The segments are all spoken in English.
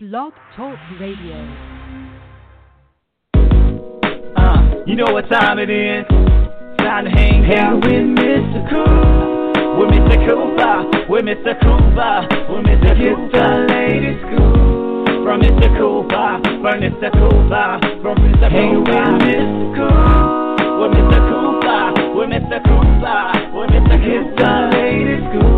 Blog Talk Radio. Uh, you know what time it is? Time to hang out with Mr. Cool. With Mr. Cooper. With Mr. Cooper. With Mr. Cooper. Get the ladies cool. From Mr. Cooper. From Mr. Cooper. From Mr. Cooper. Hang with Mr. Cool. With Mr. Cooper. With Mr. Cooper. With Mr. Cooper. Get the ladies cool.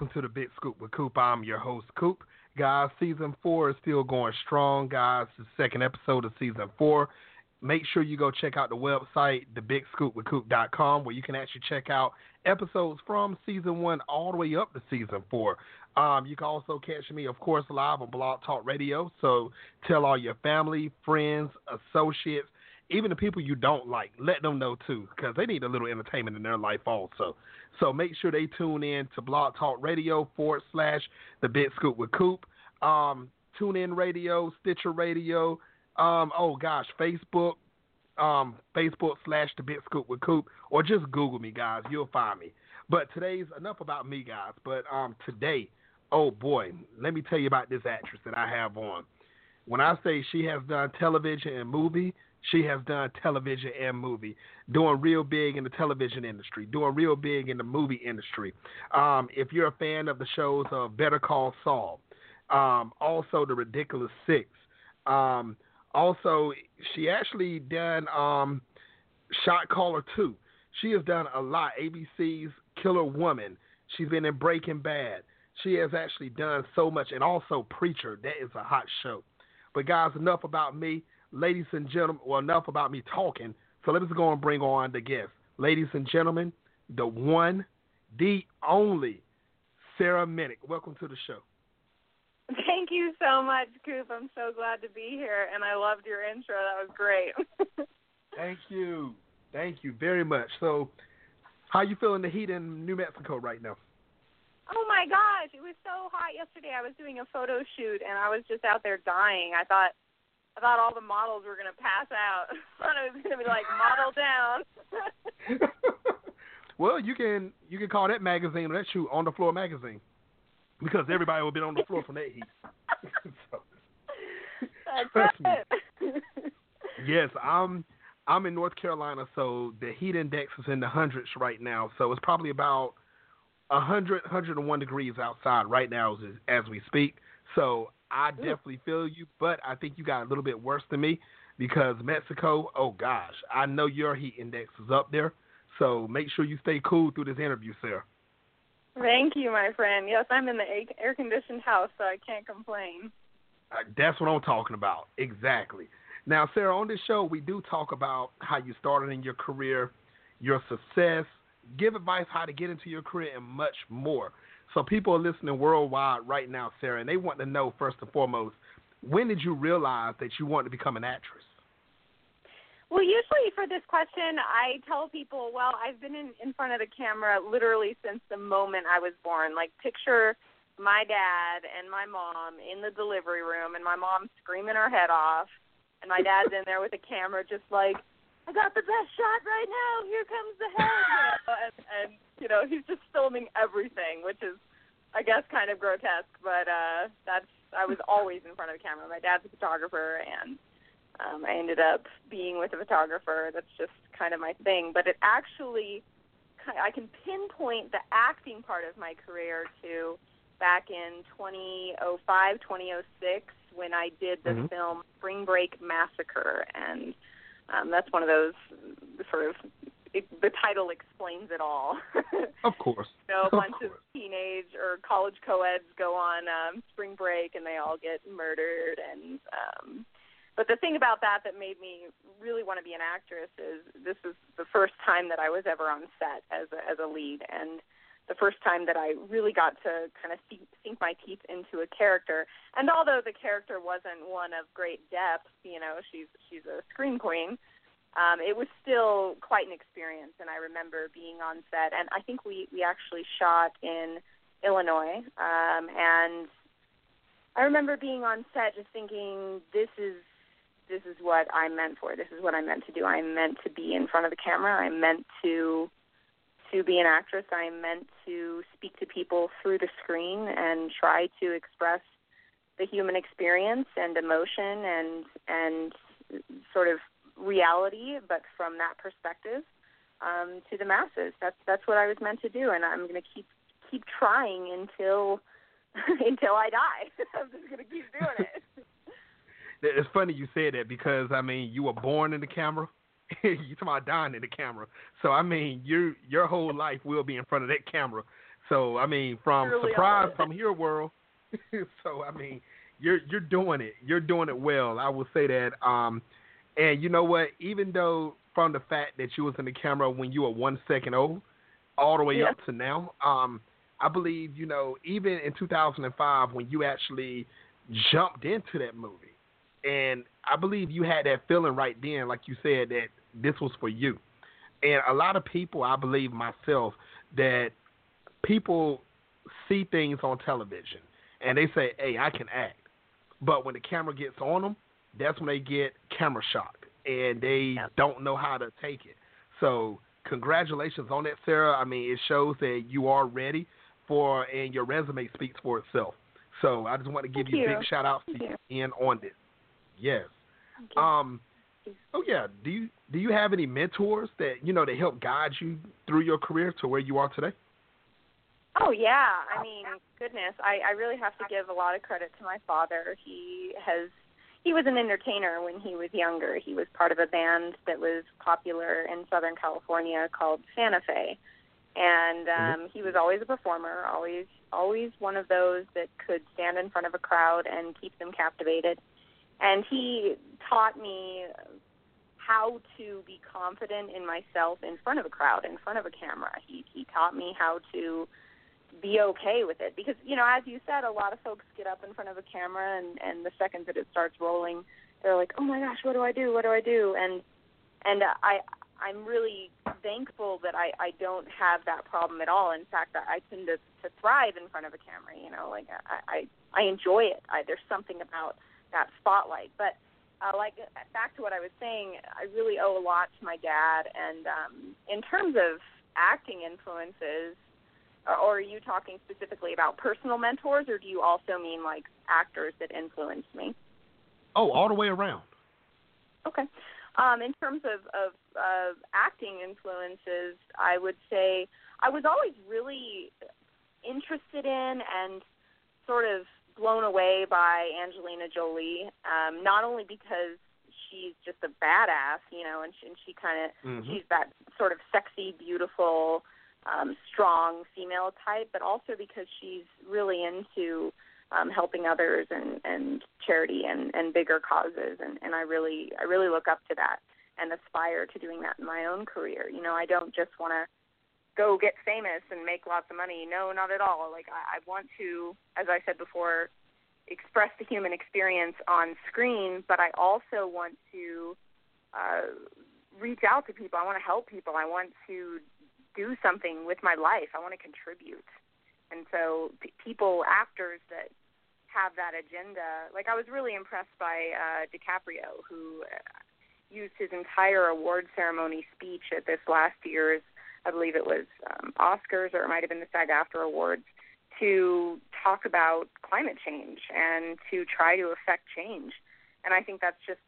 Welcome to the Big Scoop with Coop. I'm your host, Coop. Guys, season four is still going strong, guys. The second episode of season four. Make sure you go check out the website, thebigscoopwithcoop.com, where you can actually check out episodes from season one all the way up to season four. Um, you can also catch me, of course, live on Blog Talk Radio. So tell all your family, friends, associates, even the people you don't like, let them know too, because they need a little entertainment in their life also. So make sure they tune in to Blog Talk Radio forward slash the Big Scoop with Coop. Um, tune in radio, Stitcher Radio. Um, oh gosh, Facebook, um, Facebook slash the Big Scoop with Coop, or just Google me, guys. You'll find me. But today's enough about me, guys. But um, today, oh boy, let me tell you about this actress that I have on. When I say she has done television and movie, she has done television and movie, doing real big in the television industry, doing real big in the movie industry. Um, if you're a fan of the shows of Better Call Saul, um, also The Ridiculous Six, um, also she actually done um, Shot Caller Two. She has done a lot. ABC's Killer Women. She's been in Breaking Bad. She has actually done so much, and also Preacher. That is a hot show. But guys, enough about me ladies and gentlemen, well, enough about me talking. So let us go and bring on the guest. Ladies and gentlemen, the one, the only, Sarah Minnich. Welcome to the show. Thank you so much, Coop. I'm so glad to be here, and I loved your intro. That was great. Thank you. Thank you very much. So, how you feeling the heat in New Mexico right now? Oh my gosh, it was so hot yesterday. I was doing a photo shoot, and I was just out there dying. I thought I thought all the models were gonna pass out. I thought it was gonna be like model down. well, you can you can call that magazine or that shoot on the floor magazine because everybody will be on the floor from that heat. so, That's it. yes, I'm I'm in North Carolina, so the heat index is in the hundreds right now. So it's probably about 100, 101 degrees outside right now as, as we speak. So I definitely feel you, but I think you got a little bit worse than me because Mexico, oh gosh, I know your heat index is up there. So make sure you stay cool through this interview, Sarah. Thank you, my friend. Yes, I'm in the air conditioned house, so I can't complain. Uh, that's what I'm talking about. Exactly. Now, Sarah, on this show, we do talk about how you started in your career, your success, give advice how to get into your career, and much more. So people are listening worldwide right now, Sarah, and they want to know first and foremost, when did you realize that you wanted to become an actress? Well, usually for this question, I tell people, well, I've been in, in front of the camera literally since the moment I was born. Like, picture my dad and my mom in the delivery room, and my mom screaming her head off, and my dad's in there with a camera, just like, I got the best shot right now. Here comes the head, you know, and, and you know he's just filming everything, which is, I guess, kind of grotesque. But uh, that's I was always in front of the camera. My dad's a photographer, and um, I ended up being with a photographer. That's just kind of my thing. But it actually, I can pinpoint the acting part of my career to back in 2005, 2006 when I did the Mhm. film Spring Break Massacre, and um, that's one of those sort of it, the title explains it all. Of course. you know, a Of bunch of course. teenage or college co-eds go on um, spring break and they all get murdered. And um, but the thing about that that made me really want to be an actress is this is the first time that I was ever on set as a, as a lead, and the first time that I really got to kind of sink, sink my teeth into a character. And although the character wasn't one of great depth, you know, she's she's a scream queen um, it was still quite an experience. And I remember being on set, and I think we we actually shot in Illinois, um, and I remember being on set just thinking, this is this is what I'm meant for. This is what I'm meant to do. I'm meant to be in front of the camera. I'm meant to to be an actress. I'm meant to speak to people through the screen and try to express the human experience and emotion and and sort of reality, but from that perspective um, to the masses. That's that's what I was meant to do, and I'm going to keep keep trying until until I die. I'm just going to keep doing it. It's funny you said that because I mean you were born in the camera. you talking about dying in the camera. So I mean your your whole life will be in front of that camera. So I mean from Surely surprise from here world. so I mean you're you're doing it. You're doing it well. I will say that. Um and you know what? Even though from the fact that you was in the camera when you were one second old, all the way Yeah. up to now, um, I believe you know even in 2005 when you actually jumped into that movie, and I believe you had that feeling right then, like you said that this was for you. And a lot of people, I believe myself, that people see things on television and they say, "Hey, I can act," but when the camera gets on them, that's when they get camera shock and they Yep. don't know how to take it. So, congratulations on that, Sarah. I mean, it shows that you are ready for, and your resume speaks for itself. So, I just want to give Thank you a you. big shout out Thank to you. you in on this. Yes. Um. Oh yeah. Do you do you have any mentors that you know that help guide you through your career to where you are today? Oh yeah, I mean, goodness, I I really have to give a lot of credit to my father. He has he was an entertainer when he was younger. He was part of a band that was popular in Southern California called Santa Fe. And um he was always a performer, always always one of those that could stand in front of a crowd and keep them captivated. And he taught me how to be confident in myself in front of a crowd, in front of a camera. He he taught me how to be okay with it. Because you know as you said a lot of folks get up in front of a camera and and the second that it starts rolling they're like oh my gosh what do i do? What do i do? And and i i'm really thankful that i i don't have that problem at all. In fact i, I tend to to thrive in front of a camera you know like i i i enjoy it. I there's something about that spotlight. But uh, like back to what I was saying, I really owe a lot to my dad. And um, in terms of acting influences, or, or are you talking specifically about personal mentors, or do you also mean like actors that influenced me? Oh, all the way around. Okay. Um, in terms of, of uh, acting influences, I would say I was always really interested in and sort of blown away by Angelina Jolie. Um, not only because she's just a badass, you know, and she, and she kind of Mhm. she's that sort of sexy, beautiful, um, strong female type, but also because she's really into um, helping others and, and charity and, and bigger causes, and, and I really I really look up to that and aspire to doing that in my own career. You know, I don't just want to go get famous and make lots of money. No, not at all. Like I, I want to, as I said before, express the human experience on screen, but I also want to uh, reach out to people. I want to help people. I want to do something with my life. I want to contribute. And so p- people, actors that have that agenda, like I was really impressed by uh, DiCaprio, who uh, used his entire award ceremony speech at this last year's, I believe it was um, Oscars or it might have been the SAG-AFTRA Awards, to talk about climate change and to try to affect change. And I think that's just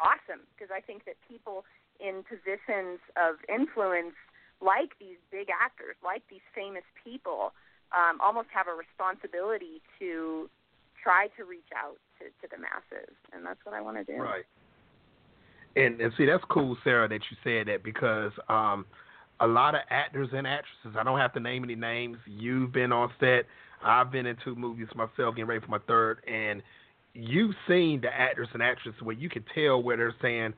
awesome because I think that people in positions of influence, like these big actors, like these famous people, um, almost have a responsibility to try to reach out to, to the masses, and that's what I want to do. Right. And and see that's cool, Sarah, that you said that because um a lot of actors and actresses, I don't have to name any names. You've been on set. I've been in two movies myself, getting ready for my third, and you've seen the actors and actresses where you can tell where they're saying,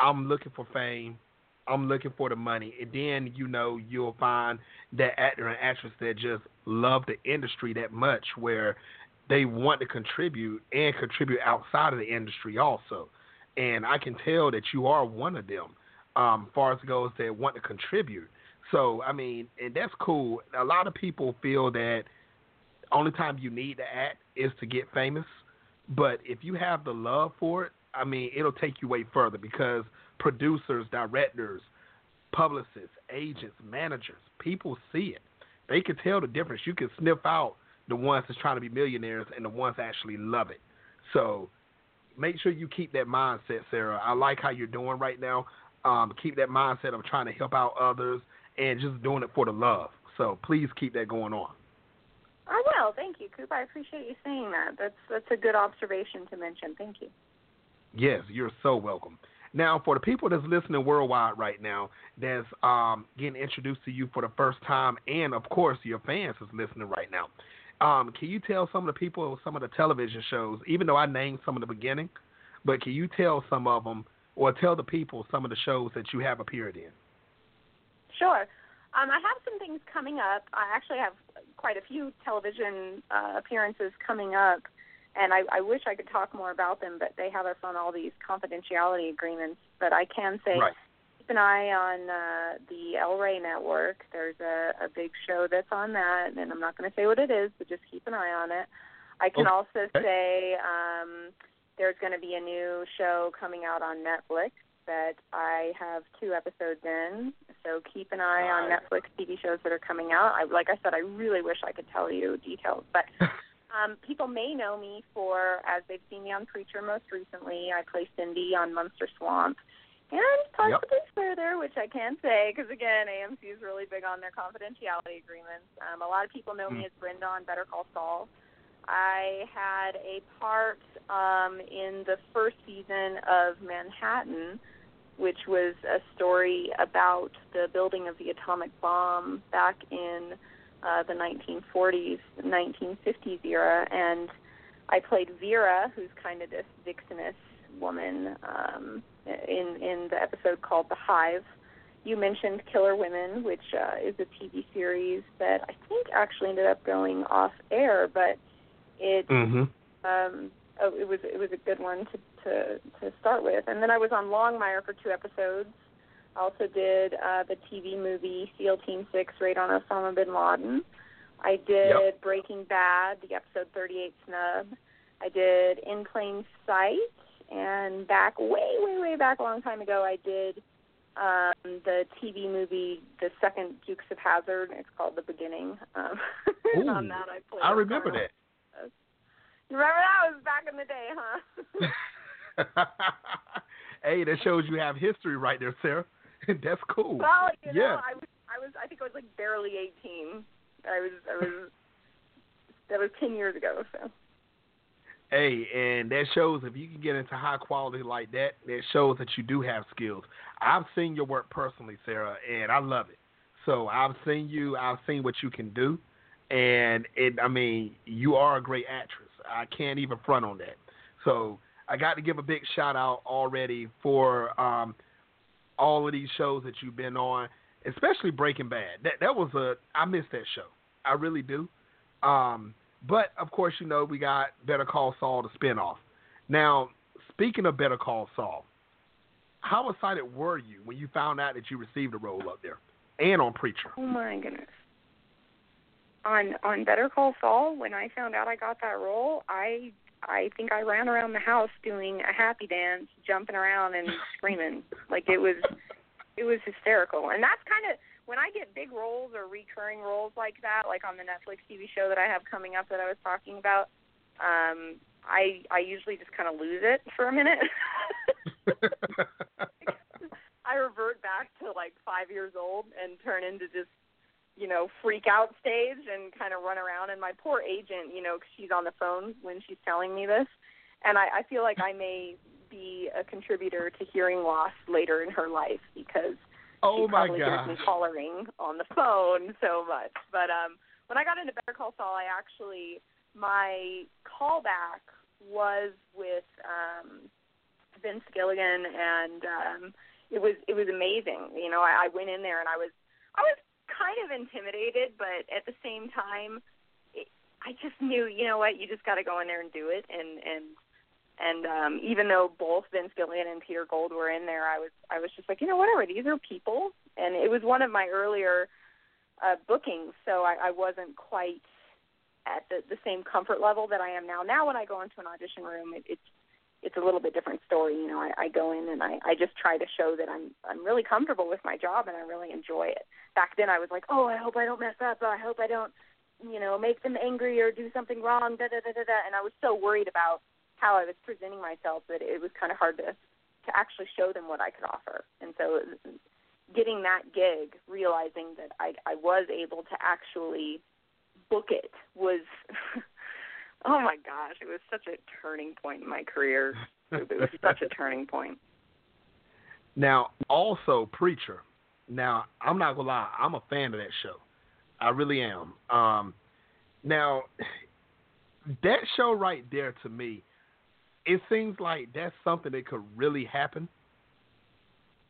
"I'm looking for fame, I'm looking for the money," and then you know you'll find that actor and actress that just love the industry that much, where they want to contribute and contribute outside of the industry also. And I can tell that you are one of them, um, far as goes that want to contribute. So I mean, and that's cool. A lot of people feel that only time you need to act is to get famous. But if you have the love for it, I mean, it'll take you way further because producers, directors, publicists, agents, managers, people see it. They can tell the difference. You can sniff out the ones that's trying to be millionaires and the ones that actually love it. So make sure you keep that mindset, Sarah. I like how you're doing right now. Um, keep that mindset of trying to help out others and just doing it for the love. So please keep that going on. I will. Thank you, Coop. I appreciate you saying that. That's that's a good observation to mention. Thank you. Yes, you're so welcome. Now, for the people that's listening worldwide right now, that's um, getting introduced to you for the first time, and of course your fans is listening right now. Um, can you tell some of the people some of the television shows, even though I named some in the beginning, but can you tell some of them or tell the people some of the shows that you have appeared in? Sure. Um, I have some things coming up. I actually have quite a few television uh, appearances coming up, and I, I wish I could talk more about them, but they have us on all these confidentiality agreements. But I can say right. keep an eye on uh, the El Rey network. There's a, a big show that's on that, and I'm not going to say what it is, but just keep an eye on it. I can Okay. also say um, there's going to be a new show coming out on Netflix that I have two episodes in. So keep an eye on Netflix TV shows that are coming out. I, like I said, I really wish I could tell you details, but um, people may know me for, as they've seen me on Preacher most recently, I play Cindy on Monster Swamp. And possibly further, which I can't say, because again, AMC is really big on their confidentiality agreements. Um, a lot of people know me Mm. as Brenda on Better Call Saul. I had a part um, in the first season of Manhattan, which was a story about the building of the atomic bomb back in uh, the 1940s, 1950s era, and I played Vera, who's kind of this vixenous woman um, in in the episode called The Hive. You mentioned Killer Women, which uh, is a TV series that I think actually ended up going off air, but it Mm-hmm. um, oh, it was it was a good one to to to start with. And then I was on Longmire for two episodes. I also did uh, the TV movie SEAL Team Six, Raid on Osama bin Laden. I did Yep. Breaking Bad, the episode 38 snub. I did In Plain Sight, and back way way way back a long time ago, I did um, the TV movie, the second Dukes of Hazzard. It's called The Beginning. Um, and on that, I played. I remember that. You remember that was back in the day, huh? hey, that shows you have history right there, Sarah. That's cool. well, you know, yeah. I was, I was, I think I was like barely eighteen. I was, I was. that was ten years ago. So. Hey, and that shows if you can get into high quality like that, that shows that you do have skills. I've seen your work personally, Sarah, and I love it. So I've seen you, I've seen what you can do, and it. I mean, you are a great actress. I can't even front on that. So I got to give a big shout out already for um, all of these shows that you've been on, especially Breaking Bad. That that was a I missed that show. I really do. Um, but of course, you know we got Better Call Saul, the spinoff. Now, speaking of Better Call Saul, how excited were you when you found out that you received a role up there and on Preacher? Oh my goodness. On on Better Call Saul, when I found out I got that role, I I think I ran around the house doing a happy dance, jumping around and screaming. Like it was it was hysterical. And that's kind of when I get big roles or recurring roles like that, like on the Netflix TV show that I have coming up that I was talking about, um I I usually just kind of lose it for a minute. I revert back to like five years old and turn into just, you know, freak out stage and kind of run around. And my poor agent, you know, 'cause she's on the phone when she's telling me this, and I, I feel like I may be a contributor to hearing loss later in her life because oh she my probably hears me gosh! hollering on the phone so much. But um, when I got into Better Call Saul, I actually my callback was with um, Vince Gilligan, and um, it was it was amazing. You know, I, I went in there and I was I was kind of intimidated, but at the same time, I just knew, you know what, you just got to go in there and do it, and and and um even though both Vince Gilligan and Peter Gould were in there, I was I was just like, you know, whatever. These are people, and it was one of my earlier uh bookings, so I, I wasn't quite at the the same comfort level that I am now. Now, when I go into an audition room, it, it's it's a little bit different story. You know, I, I go in and I, I just try to show that I'm I'm really comfortable with my job and I really enjoy it. Back then I was like, oh, I hope I don't mess up. I hope I don't, you know, make them angry or do something wrong. Da da da da da. And I was so worried about how I was presenting myself that it was kind of hard to to actually show them what I could offer. And so getting that gig, realizing that I I was able to actually book it was Oh my gosh, it was such a turning point in my career. It was such a turning point. Now, also Preacher. Now, I'm not gonna lie, I'm a fan of that show. I really am. Um, now, that show right there to me, it seems like that's something that could really happen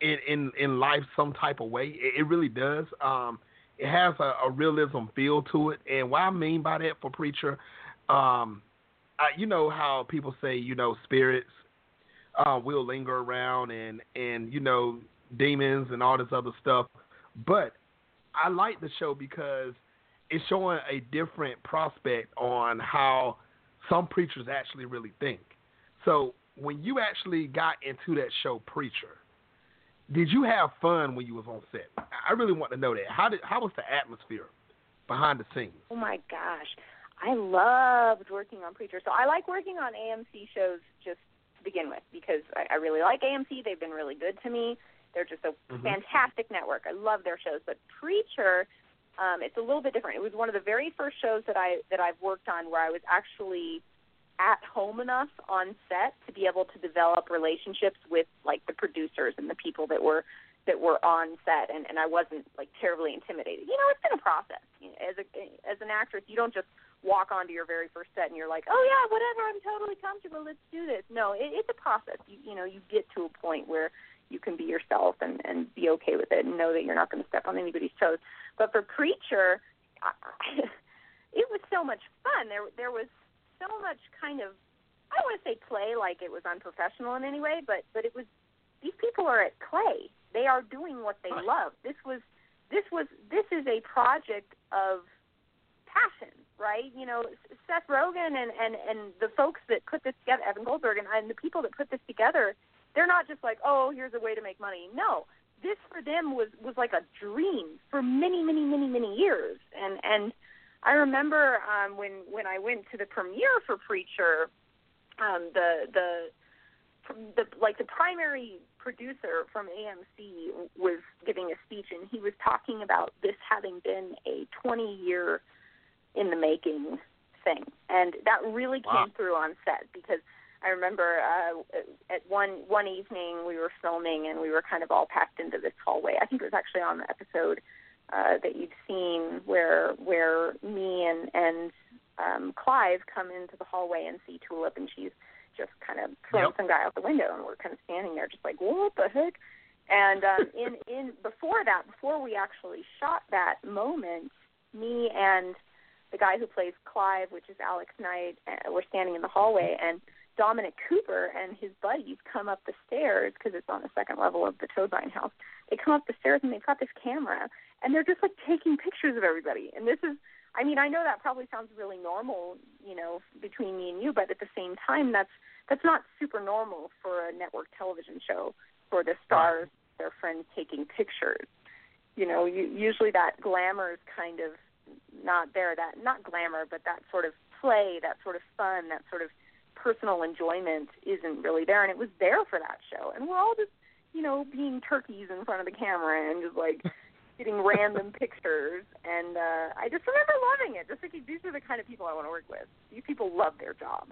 in in in life some type of way. It, it really does. Um, it has a, a realism feel to it, and what I mean by that for Preacher, um, I, you know how people say, you know, spirits uh, will linger around and and you know demons and all this other stuff, but I like the show because it's showing a different prospect on how some preachers actually really think. So when you actually got into that show, Preacher, did you have fun when you was on set? I really want to know that. How did how was the atmosphere behind the scenes? Oh my gosh. I loved working on Preacher. So I like working on AMC shows just to begin with because I, I really like AMC. They've been really good to me. They're just a mm-hmm. fantastic network. I love their shows. But Preacher, um, it's a little bit different. It was one of the very first shows that I that I've worked on where I was actually at home enough on set to be able to develop relationships with like the producers and the people that were that were on set and and I wasn't like terribly intimidated. You know, it's been a process. You know, as a as an actress, you don't just walk onto your very first set and you're like, oh yeah, whatever, I'm totally comfortable, let's do this. No, it, it's a process. You you know, you get to a point where you can be yourself and and be okay with it and know that you're not going to step on anybody's toes. But for Preacher, I, it was so much fun. There there was so much kind of I don't want to say play like it was unprofessional in any way, but but it was these people are at clay. They are doing what they love. This was this was this is a project of passion right? You know, Seth Rogen and and and the folks that put this together, Evan Goldberg and, and the people that put this together, they're not just like, oh, here's a way to make money. No, this for them was was like a dream for many, many, many, many years. And and I remember um, when when I went to the premiere for Preacher, um, the the the like the primary producer from AMC was giving a speech and he was talking about this having been a 20 year in the making thing, and that really wow. came through on set because I remember uh, at one one evening we were filming and we were kind of all packed into this hallway. I think it was actually on the episode uh, that you've seen where where me and and um, Clive come into the hallway and see Tulip, and she's just kind of throwing yep. some guy out the window, and we're kind of standing there, just like what the heck. And um, in in before that, before we actually shot that moment, me and the guy who plays Clive, which is Alex Knight, uh, we're standing in the hallway, and Dominic Cooper and his buddies come up the stairs because it's on the second level of the Toadvine house. They come up the stairs and they've got this camera, and they're just like taking pictures of everybody. And this is, I mean, I know that probably sounds really normal, you know, between me and you, but at the same time, that's that's not super normal for a network television show for the stars, their friends taking pictures. You know, you, usually that glamour is kind of not there. That not glamour, but that sort of play, that sort of fun, that sort of personal enjoyment isn't really there. And it was there for that show. And we're all just, you know, being turkeys in front of the camera and just like getting random pictures. And uh, I just remember loving it. Just like these are the kind of people I want to work with. These people love their job.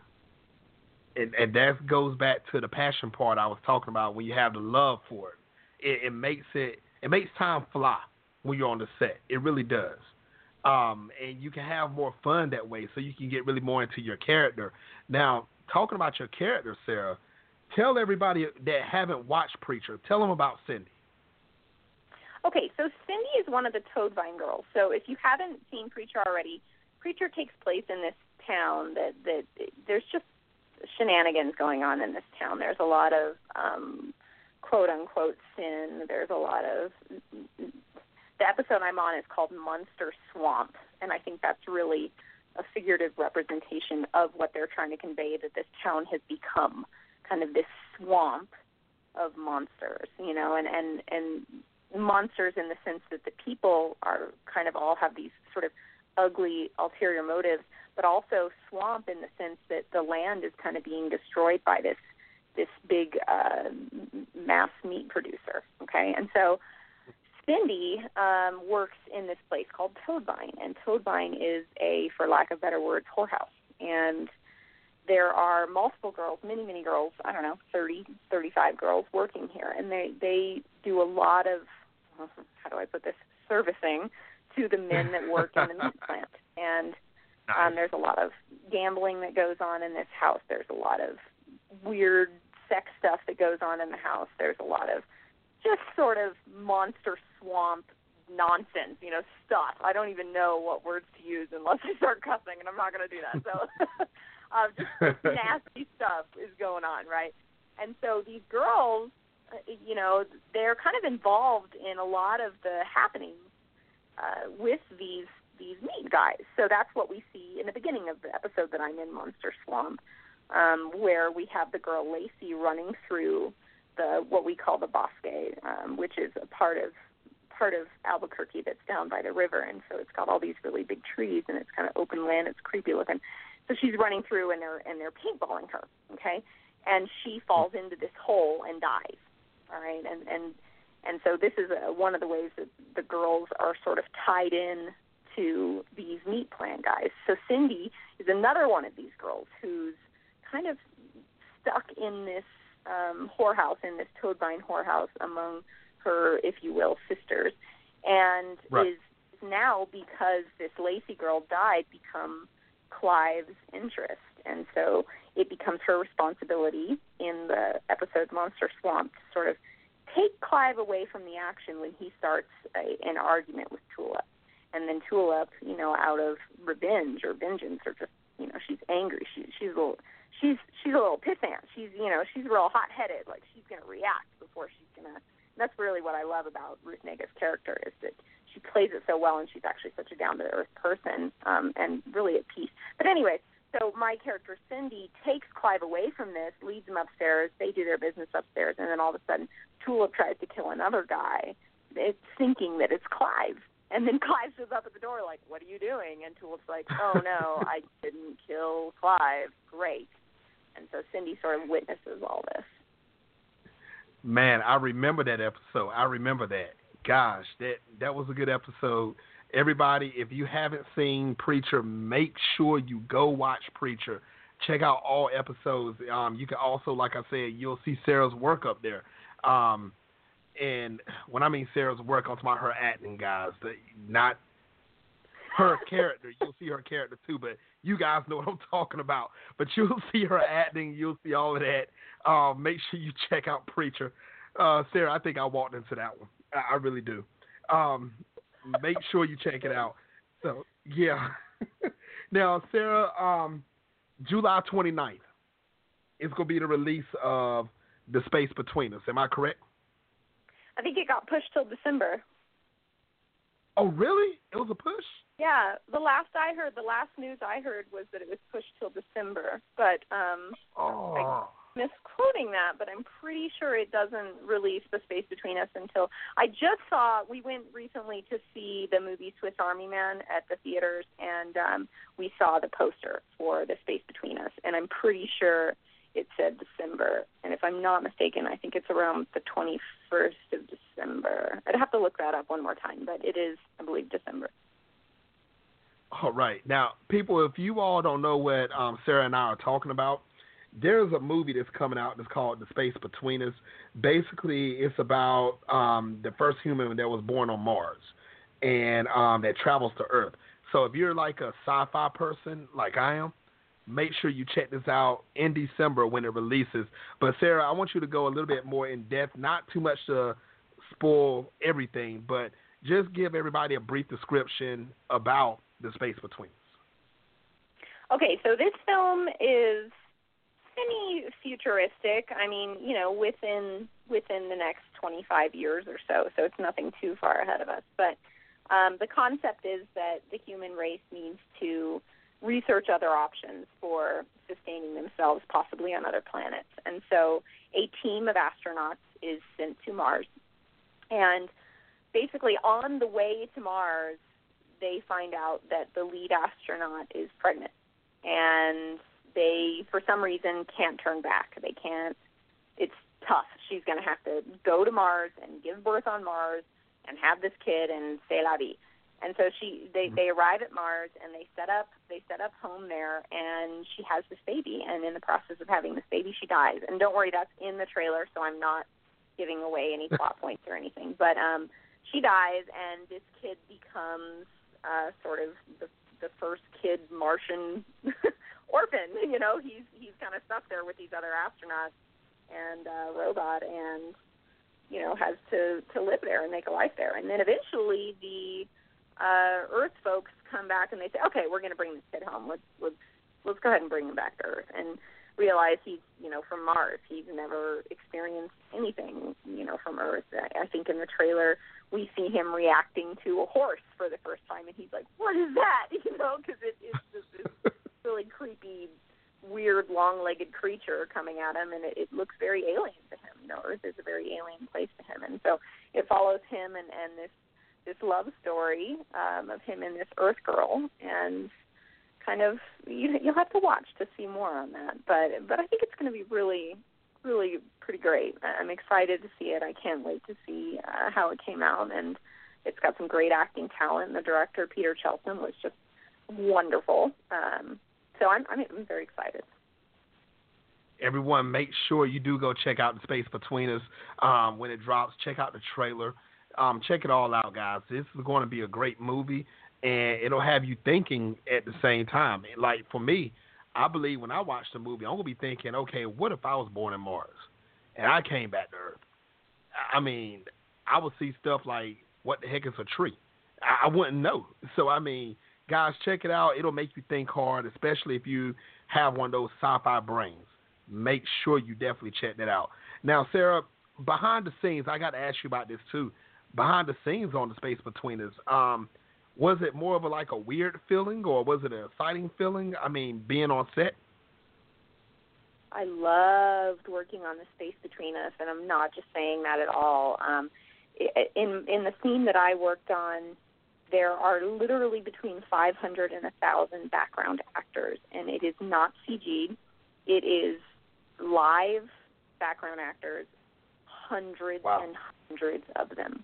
And, and that goes back to the passion part I was talking about. When you have the love for it, it, it makes it it makes time fly when you're on the set. It really does um, and you can have more fun that way, so you can get really more into your character. Now, talking about your character, Sarah, tell everybody that haven't watched Preacher, tell them about Cindy. Okay, so Cindy is one of the Toadvine girls. So if you haven't seen Preacher already, Preacher takes place in this town that that there's just shenanigans going on in this town. There's a lot of um quote unquote sin. There's a lot of the episode I'm on is called Monster Swamp, and I think that's really a figurative representation of what they're trying to convey that this town has become. kind of this swamp of monsters, you know, and and and monsters in the sense that the people are kind of all have these sort of ugly ulterior motives, but also swamp in the sense that the land is kind of being destroyed by this this big uh, mass meat producer. Okay, and so Cindy um, works in this place called Toadvine, and Toadvine is a, for lack of better words, whorehouse. And there are multiple girls, many, many girls, I don't know, 30, 35 girls working here, and they they do a lot of how do I put this servicing to the men that work in the meat plant. And um, there's a lot of gambling that goes on in this house. There's a lot of weird sex stuff that goes on in the house. There's a lot of just sort of monster swamp nonsense, you know, stuff. I don't even know what words to use unless I start cussing, and I'm not going to do that. So, uh, just nasty stuff is going on, right? And so these girls, uh, you know, they're kind of involved in a lot of the happenings uh, with these these meat guys. So that's what we see in the beginning of the episode that I'm in, Monster Swamp, um, where we have the girl Lacey running through the what we call the bosque, um, which is a part of part of Albuquerque that's down by the river, and so it's got all these really big trees and it's kind of open land. It's creepy looking. So she's running through and they're and they're paintballing her, okay, and she falls into this hole and dies. All right, and and and so this is a, one of the ways that the girls are sort of tied in to these meat plan guys. So Cindy is another one of these girls who's kind of stuck in this um, whorehouse, in this Toadvine whorehouse among her, if you will, sisters, and right. is now because this Lacey girl died, become Clive's interest, and so it becomes her responsibility in the episode Monster Swamp to sort of take Clive away from the action when he starts a, an argument with Tulip. And then Tulip, you know, out of revenge or vengeance or just, you know, she's angry. She she's a little she's she's a little pissant. She's you know, she's real hot headed, like she's gonna react before she's gonna that's really what I love about Ruth Negga's character is that she plays it so well and she's actually such a down to earth person, um, and really at peace. But anyway, so my character Cindy takes Clive away from this, leads him upstairs. They do their business upstairs, and then all of a sudden, Tulip tries to kill another guy, it's thinking that it's Clive. And then Clive shows up at the door like, "What are you doing?" And Tulip's like, "Oh no, I didn't kill Clive. Great." And so Cindy sort of witnesses all this. Man, I remember that episode. I remember that. Gosh, that that was a good episode everybody, if you haven't seen Preacher, make sure you go watch Preacher. Check out all episodes. Um, you can also, like I said, you'll see Sarah's work up there. Um, and when I mean Sarah's work, I'm talking about her acting, guys. The, not her character. You'll see her character too, but you guys know what I'm talking about. But you'll see her acting. You'll see all of that. Uh, make sure you check out Preacher. Uh, Sarah, I think I walked into that one. I, I really do. Um, make sure you check it out. So yeah. now, Sarah, um, July 29th is going to be the release of The Space Between Us. Am I correct? I think it got pushed till December. Oh, really? It was a push? Yeah, the last I heard, the last news I heard was that it was pushed till December. But um, oh. I, misquoting that, but I'm pretty sure it doesn't release The Space Between Us until I just saw. We went recently to see the movie Swiss Army Man at the theaters, and um, we saw the poster for The Space Between Us, and I'm pretty sure it said December. And if I'm not mistaken, I think it's around the 21st of December. I'd have to look that up one more time, but it is, I believe, December. All right. Now, people, if you all don't know what um, Sarah and I are talking about, there's a movie that's coming out that's called The Space Between Us. Basically, it's about um, the first human that was born on Mars and um, that travels to Earth. So if you're like a sci-fi person like I am, make sure you check this out in December when it releases. But Sarah, I want you to go a little bit more in depth, not too much to spoil everything, but just give everybody a brief description about The Space Between Us. Okay, so this film is semi futuristic. I mean, you know, within within the next 25 years or so. So it's nothing too far ahead of us. But um, the concept is that the human race needs to research other options for sustaining themselves, possibly on other planets. And so a team of astronauts is sent to Mars. And basically, on the way to Mars, they find out that the lead astronaut is pregnant. And they, for some reason, can't turn back. They can't, it's tough. She's going to have to go to Mars and give birth on Mars and have this kid and say la vie. And so she they they arrive at Mars and they set up they set up home there and she has this baby and in the process of having this baby she dies. And don't worry that's in the trailer so I'm not giving away any plot points or anything. But um she dies and this kid becomes uh sort of the the first kid Martian orphan, you know, he's he's kind of stuck there with these other astronauts and uh robot and you know has to to live there and make a life there. And then eventually the uh, Earth folks come back and they say, okay, we're going to bring this kid home. Let's let's let's go ahead and bring him back to Earth and realize he's you know from Mars. He's never experienced anything you know from Earth. I, I think in the trailer we see him reacting to a horse for the first time, and he's like, "What is that?" You know, because it, it's just this really creepy, weird, long-legged creature coming at him, and it, it looks very alien to him. You know, Earth is a very alien place to him, and so it follows him and and this this love story um, of him and this Earth girl, and kind of you you'll have to watch to see more on that. But but I think it's going to be really really pretty great. I'm excited to see it. I can't wait to see uh, how it came out, and it's got some great acting talent. The director Peter Chelsom was just wonderful. Um, so I'm I'm, I'm very excited everyone make sure you do go check out the space between us um, when it drops check out the trailer um, check it all out, guys. This is going to be a great movie, and it'll have you thinking at the same time. Like for me, I believe when I watch the movie, I'm gonna be thinking, okay, what if I was born in Mars and I came back to Earth? I mean, I would see stuff like, what the heck is a tree? I, I wouldn't know. So I mean, guys, check it out. It'll make you think hard, especially if you have one of those sci-fi brains. Make sure you definitely check that out. Now, Sarah, behind the scenes, I got to ask you about this too behind the scenes on the space between us. Um, was it more of a like a weird feeling, or was it an exciting feeling? I mean, being on set. I loved working on the space between us, and I'm not just saying that at all. Um, in in the scene that I worked on, there are literally between 500 and 1,000 background actors, and it is not CG. It is live background actors, hundreds wow. and hundreds of them.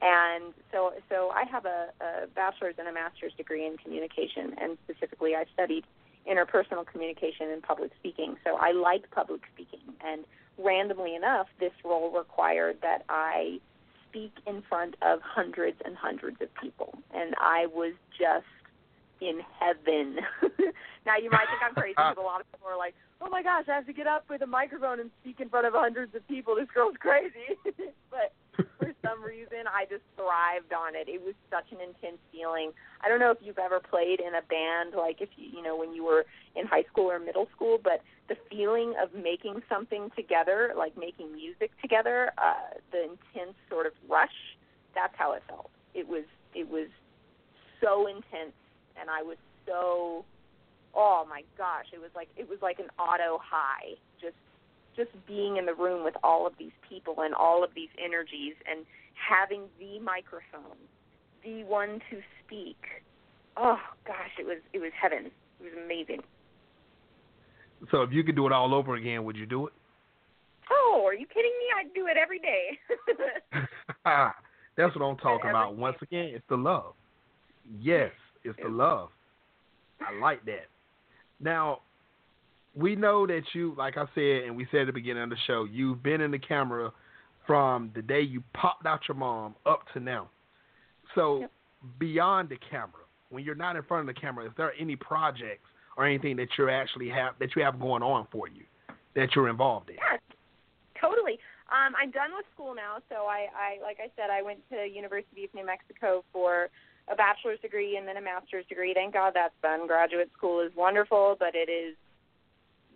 And so, so I have a, a bachelor's and a master's degree in communication, and specifically, I studied interpersonal communication and public speaking. So I like public speaking, and randomly enough, this role required that I speak in front of hundreds and hundreds of people, and I was just in heaven. now you might think I'm crazy, but a lot of people are like, "Oh my gosh, I have to get up with a microphone and speak in front of hundreds of people. This girl's crazy." but for some reason, I just thrived on it. It was such an intense feeling. I don't know if you've ever played in a band, like if you, you know, when you were in high school or middle school, but the feeling of making something together, like making music together, uh, the intense sort of rush, that's how it felt. It was, it was so intense, and I was so, oh my gosh, it was like, it was like an auto high, just being in the room with all of these people and all of these energies and having the microphone, the one to speak. Oh gosh, it was it was heaven. It was amazing. So if you could do it all over again, would you do it? Oh, are you kidding me? I'd do it every day. That's what I'm talking about. Once again, it's the love. Yes, it's the love. I like that. Now, we know that you, like I said, and we said at the beginning of the show, you've been in the camera from the day you popped out your mom up to now. So yep. beyond the camera, when you're not in front of the camera, is there any projects or anything that you actually have that you have going on for you that you're involved in? Yeah, totally. Um, I'm done with school now, so I, I, like I said, I went to University of New Mexico for a bachelor's degree and then a master's degree. Thank God that's done. Graduate school is wonderful, but it is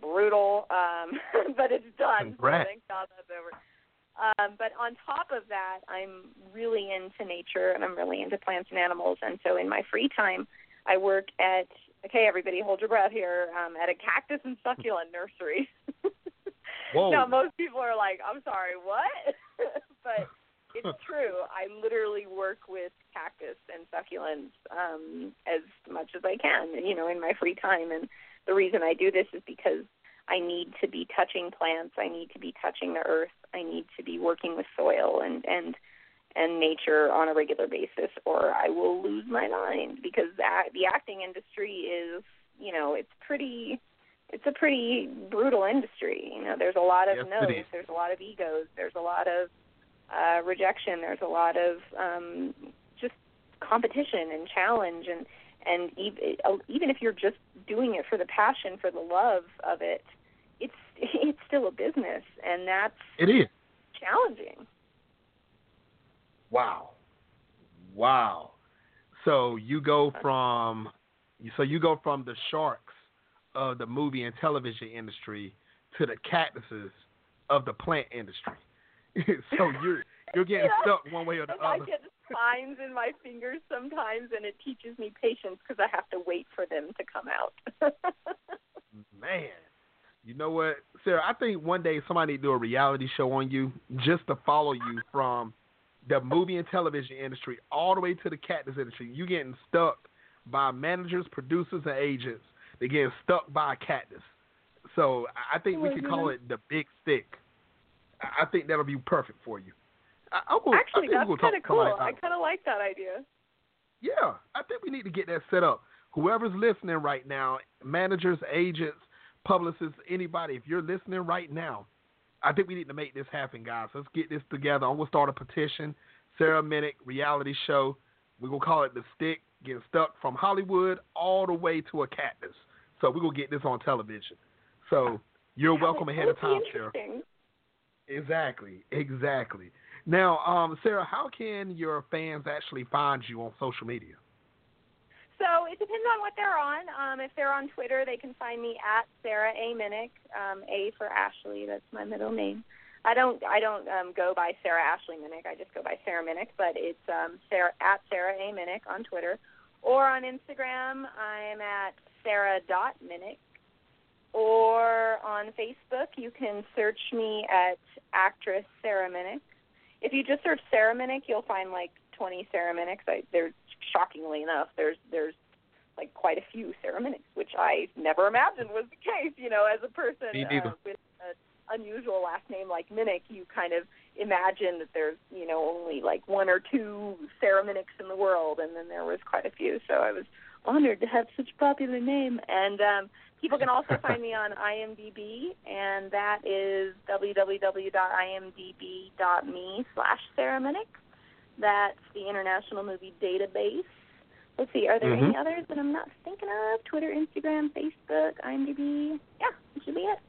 brutal, um, but it's done. So thank God that's over. Um, but on top of that, I'm really into nature and I'm really into plants and animals. And so in my free time, I work at okay, everybody, hold your breath here. Um, at a cactus and succulent nursery. Whoa. now most people are like, I'm sorry, what? but it's true. I literally work with cactus and succulents um, as much as I can, you know, in my free time. And the reason I do this is because I need to be touching plants. I need to be touching the earth. I need to be working with soil and and and nature on a regular basis, or I will lose my mind because that, the acting industry is, you know, it's pretty. It's a pretty brutal industry. You know, there's a lot of Yes, no's, there's a lot of egos, there's a lot of uh, rejection. There's a lot of um, just competition and challenge, and and even even if you're just doing it for the passion, for the love of it, it's it's still a business, and that's It is. challenging. Wow. Wow. So you go from so you go from the sharks of the movie and television industry to the cactuses of the plant industry. so you're you're getting Yeah. stuck one way or the And I other. get spines in my fingers sometimes, and it teaches me patience because I have to wait for them to come out. Man. You know what, Sarah? I think one day somebody do a reality show on you just to follow you from the movie and television industry all the way to the cactus industry. You getting stuck by managers, producers, and agents. They're getting stuck by a cactus. So I think we could mm-hmm. call it the big stick. I I think that'll be perfect for you. I, I will, Actually, that's kind of cool. I kind of like that idea. Yeah, I think we need to get that set up. Whoever's listening right now, managers, agents, publicists, anybody, if you're listening right now, I think we need to make this happen, guys. Let's get this together. I'm gonna start a petition. Sarah Minnich reality show. We're gonna call it the stick. Getting stuck from Hollywood all the way to a cactus. So we're gonna get this on television. So you're welcome ahead of time, Sarah. Exactly, exactly. Now, um, Sarah, how can your fans actually find you on social media? So it depends on what they're on. Um, if they're on Twitter, they can find me at Sarah A Minnich. Um, a for Ashley. That's my middle name. I don't I don't um, go by Sarah Ashley Minnich. I just go by Sarah Minnich. But it's um, Sarah at Sarah A Minnich on Twitter, or on Instagram. I'm at Sarah dot Minnich. Or on Facebook, you can search me at actress Sarah Minnich. If you just search Sarah Minnich, you'll find like 20 Sarah Minnichs. I, there's shockingly enough, there's there's like quite a few Sarah Minnichs, which I never imagined was the case. You know, as a person uh, with an unusual last name like Minnich, you kind of imagine that there's you know only like one or two Sarah Minnichs in the world, and then there was quite a few. So I was honored to have such a popular name. And um, people can also find me on IMDb, and that is www.imdb.me slash Sarah Minnich. That's the International Movie Database. Let's see, are there any Mhm. others that I'm not thinking of? Twitter, Instagram, Facebook, IMDb. Yeah, that should be it.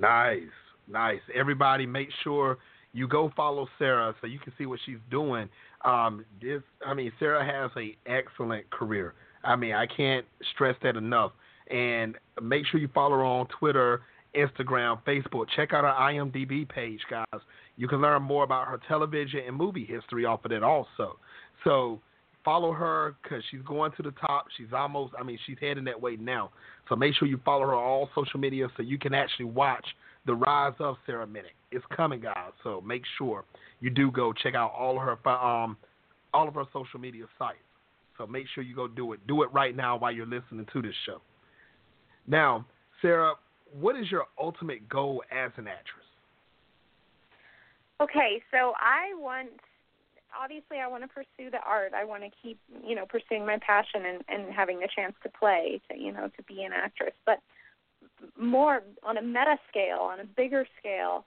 Nice, nice. Everybody, make sure you go follow Sarah so you can see what she's doing. Um, this, I mean, Sarah has an excellent career. I mean, I can't stress that enough. And make sure you follow her on Twitter, Instagram, Facebook. Check out her IMDb page, guys. You can learn more about her television and movie history off of that also. So follow her because she's going to the top. She's almost, I mean, she's heading that way now. So make sure you follow her on all social media so you can actually watch the rise of Sarah Minnich. It's coming, guys. So make sure you do go check out all of her um all of her social media sites. So make sure you go do it. Do it right now while you're listening to this show. Now, Sarah, what is your ultimate goal as an actress? Okay, so I want obviously I want to pursue the art. I want to keep, you know, pursuing my passion and and having the chance to play, to you know, to be an actress. But more on a meta scale, on a bigger scale,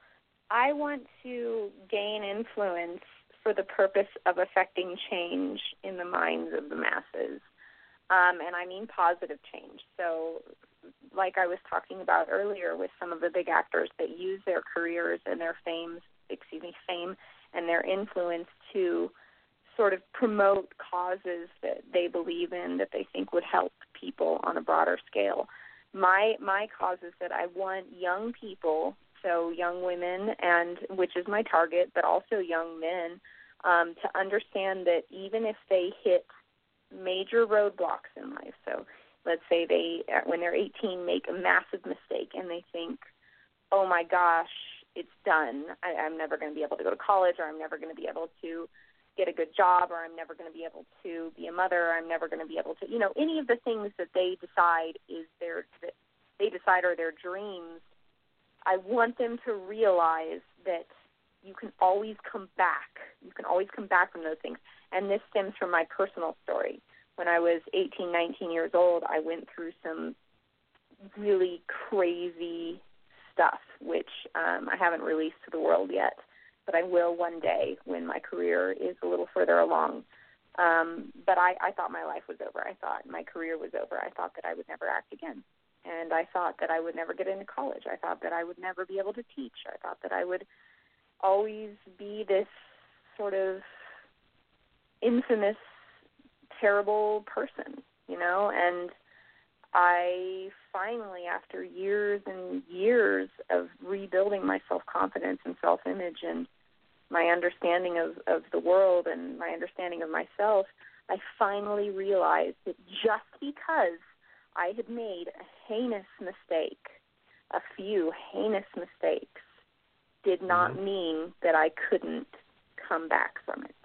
I want to gain influence for the purpose of affecting change in the minds of the masses. Um, and I mean positive change. So, like I was talking about earlier with some of the big actors that use their careers and their fame, excuse me, fame and their influence to sort of promote causes that they believe in that they think would help people on a broader scale. My my cause is that I want young people, so young women and which is my target, but also young men, um, to understand that even if they hit major roadblocks in life, so let's say they uh, when they're 18 make a massive mistake and they think, oh my gosh, it's done. I, I'm never going to be able to go to college, or I'm never going to be able to get a good job, or I'm never going to be able to be a mother, or I'm never going to be able to, you know, any of the things that they decide is their that they decide are their dreams. I want them to realize that you can always come back. You can always come back from those things. And this stems from my personal story. When I was 18, 19 years old, I went through some really crazy stuff, which um, I haven't released to the world yet, but I will one day when my career is a little further along. Um, but I, I thought my life was over. I thought my career was over. I thought that I would never act again. And I thought that I would never get into college. I thought that I would never be able to teach. I thought that I would always be this sort of infamous, terrible person, you know, and I finally, after years and years of rebuilding my self confidence and self image and my understanding of, of the world and my understanding of myself, I finally realized that just because I had made a heinous mistake, a few heinous mistakes, did not mm-hmm. mean that I couldn't come back from it.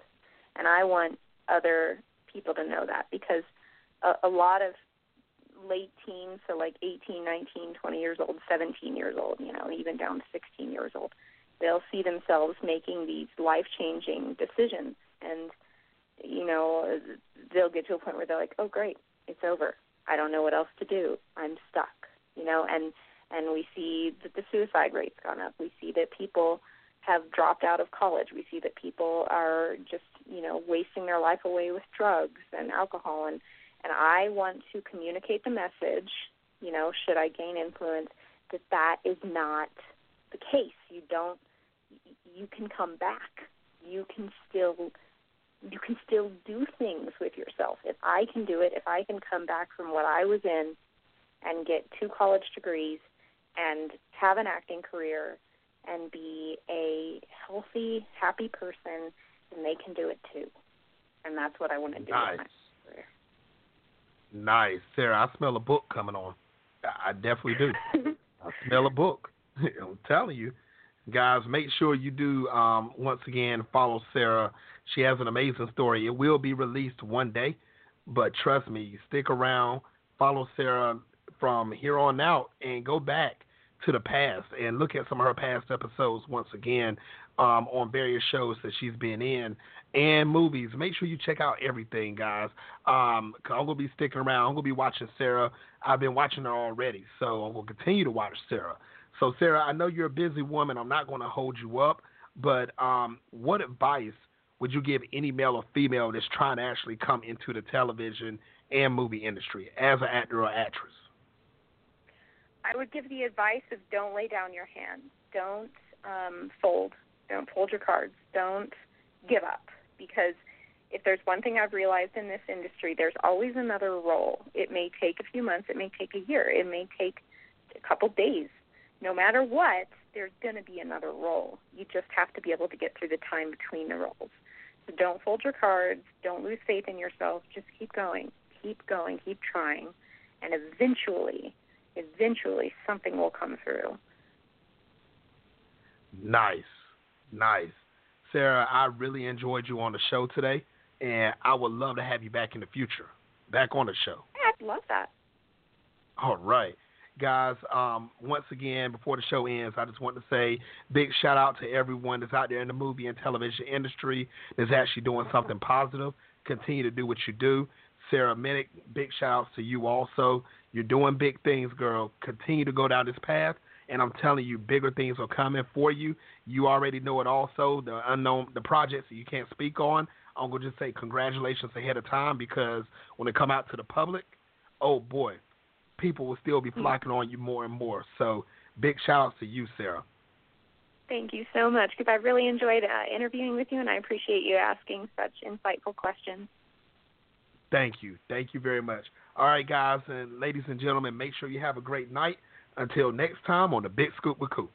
And I want other people to know that because a, a lot of late teens, so like 18, 19, 20 years old, 17 years old, you know, even down to 16 years old, they'll see themselves making these life-changing decisions and you know, they'll get to a point where they're like, "Oh great, it's over. I don't know what else to do. I'm stuck." You know, and and we see that the suicide rate's gone up. We see that people have dropped out of college. We see that people are just, you know, wasting their life away with drugs and alcohol and and I want to communicate the message, you know, should I gain influence that that is not the case. You don't you can come back. You can still you can still do things with yourself. If I can do it, if I can come back from what I was in and get two college degrees and have an acting career and be a healthy, happy person, then they can do it too. And that's what I want to do. Nice. Nice, Sarah. I smell a book coming on. I definitely do. I smell a book. I'm telling you, guys. Make sure you do. Um, once again, follow Sarah. She has an amazing story. It will be released one day, but trust me, stick around. Follow Sarah from here on out and go back to the past and look at some of her past episodes once again um, on various shows that she's been in and movies. Make sure you check out everything, guys. Um, i I'm gonna be sticking around. I'm gonna be watching Sarah. I've been watching her already, so I'm gonna continue to watch Sarah. So Sarah, I know you're a busy woman. I'm not gonna hold you up, but um, what advice would you give any male or female that's trying to actually come into the television and movie industry as an actor or actress? I would give the advice of don't lay down your hand. Don't um, fold. Don't fold your cards. Don't give up. Because if there's one thing I've realized in this industry, there's always another role. It may take a few months. It may take a year. It may take a couple days. No matter what, there's going to be another role. You just have to be able to get through the time between the roles. So don't fold your cards. Don't lose faith in yourself. Just keep going. Keep going. Keep trying. And eventually, eventually something will come through. Nice, nice. Sarah, I really enjoyed you on the show today, and I would love to have you back in the future, back on the show. I'd love that. All right. Guys, um, once again, before the show ends, I just want to say big shout out to everyone that's out there in the movie and television industry that's actually doing something positive. Continue to do what you do. Sarah Minnich, big shout outs to you also. You're doing big things, girl. Continue to go down this path, and I'm telling you, bigger things are coming for you. You already know it. Also, the unknown, the projects that you can't speak on. I'm gonna just say congratulations ahead of time because when it come out to the public, oh boy, people will still be hmm. flocking on you more and more. So, big shout outs to you, Sarah. Thank you so much because I really enjoyed uh, interviewing with you, and I appreciate you asking such insightful questions. Thank you. Thank you very much. All right, guys and ladies and gentlemen, make sure you have a great night. Until next time on the Big Scoop with Coop.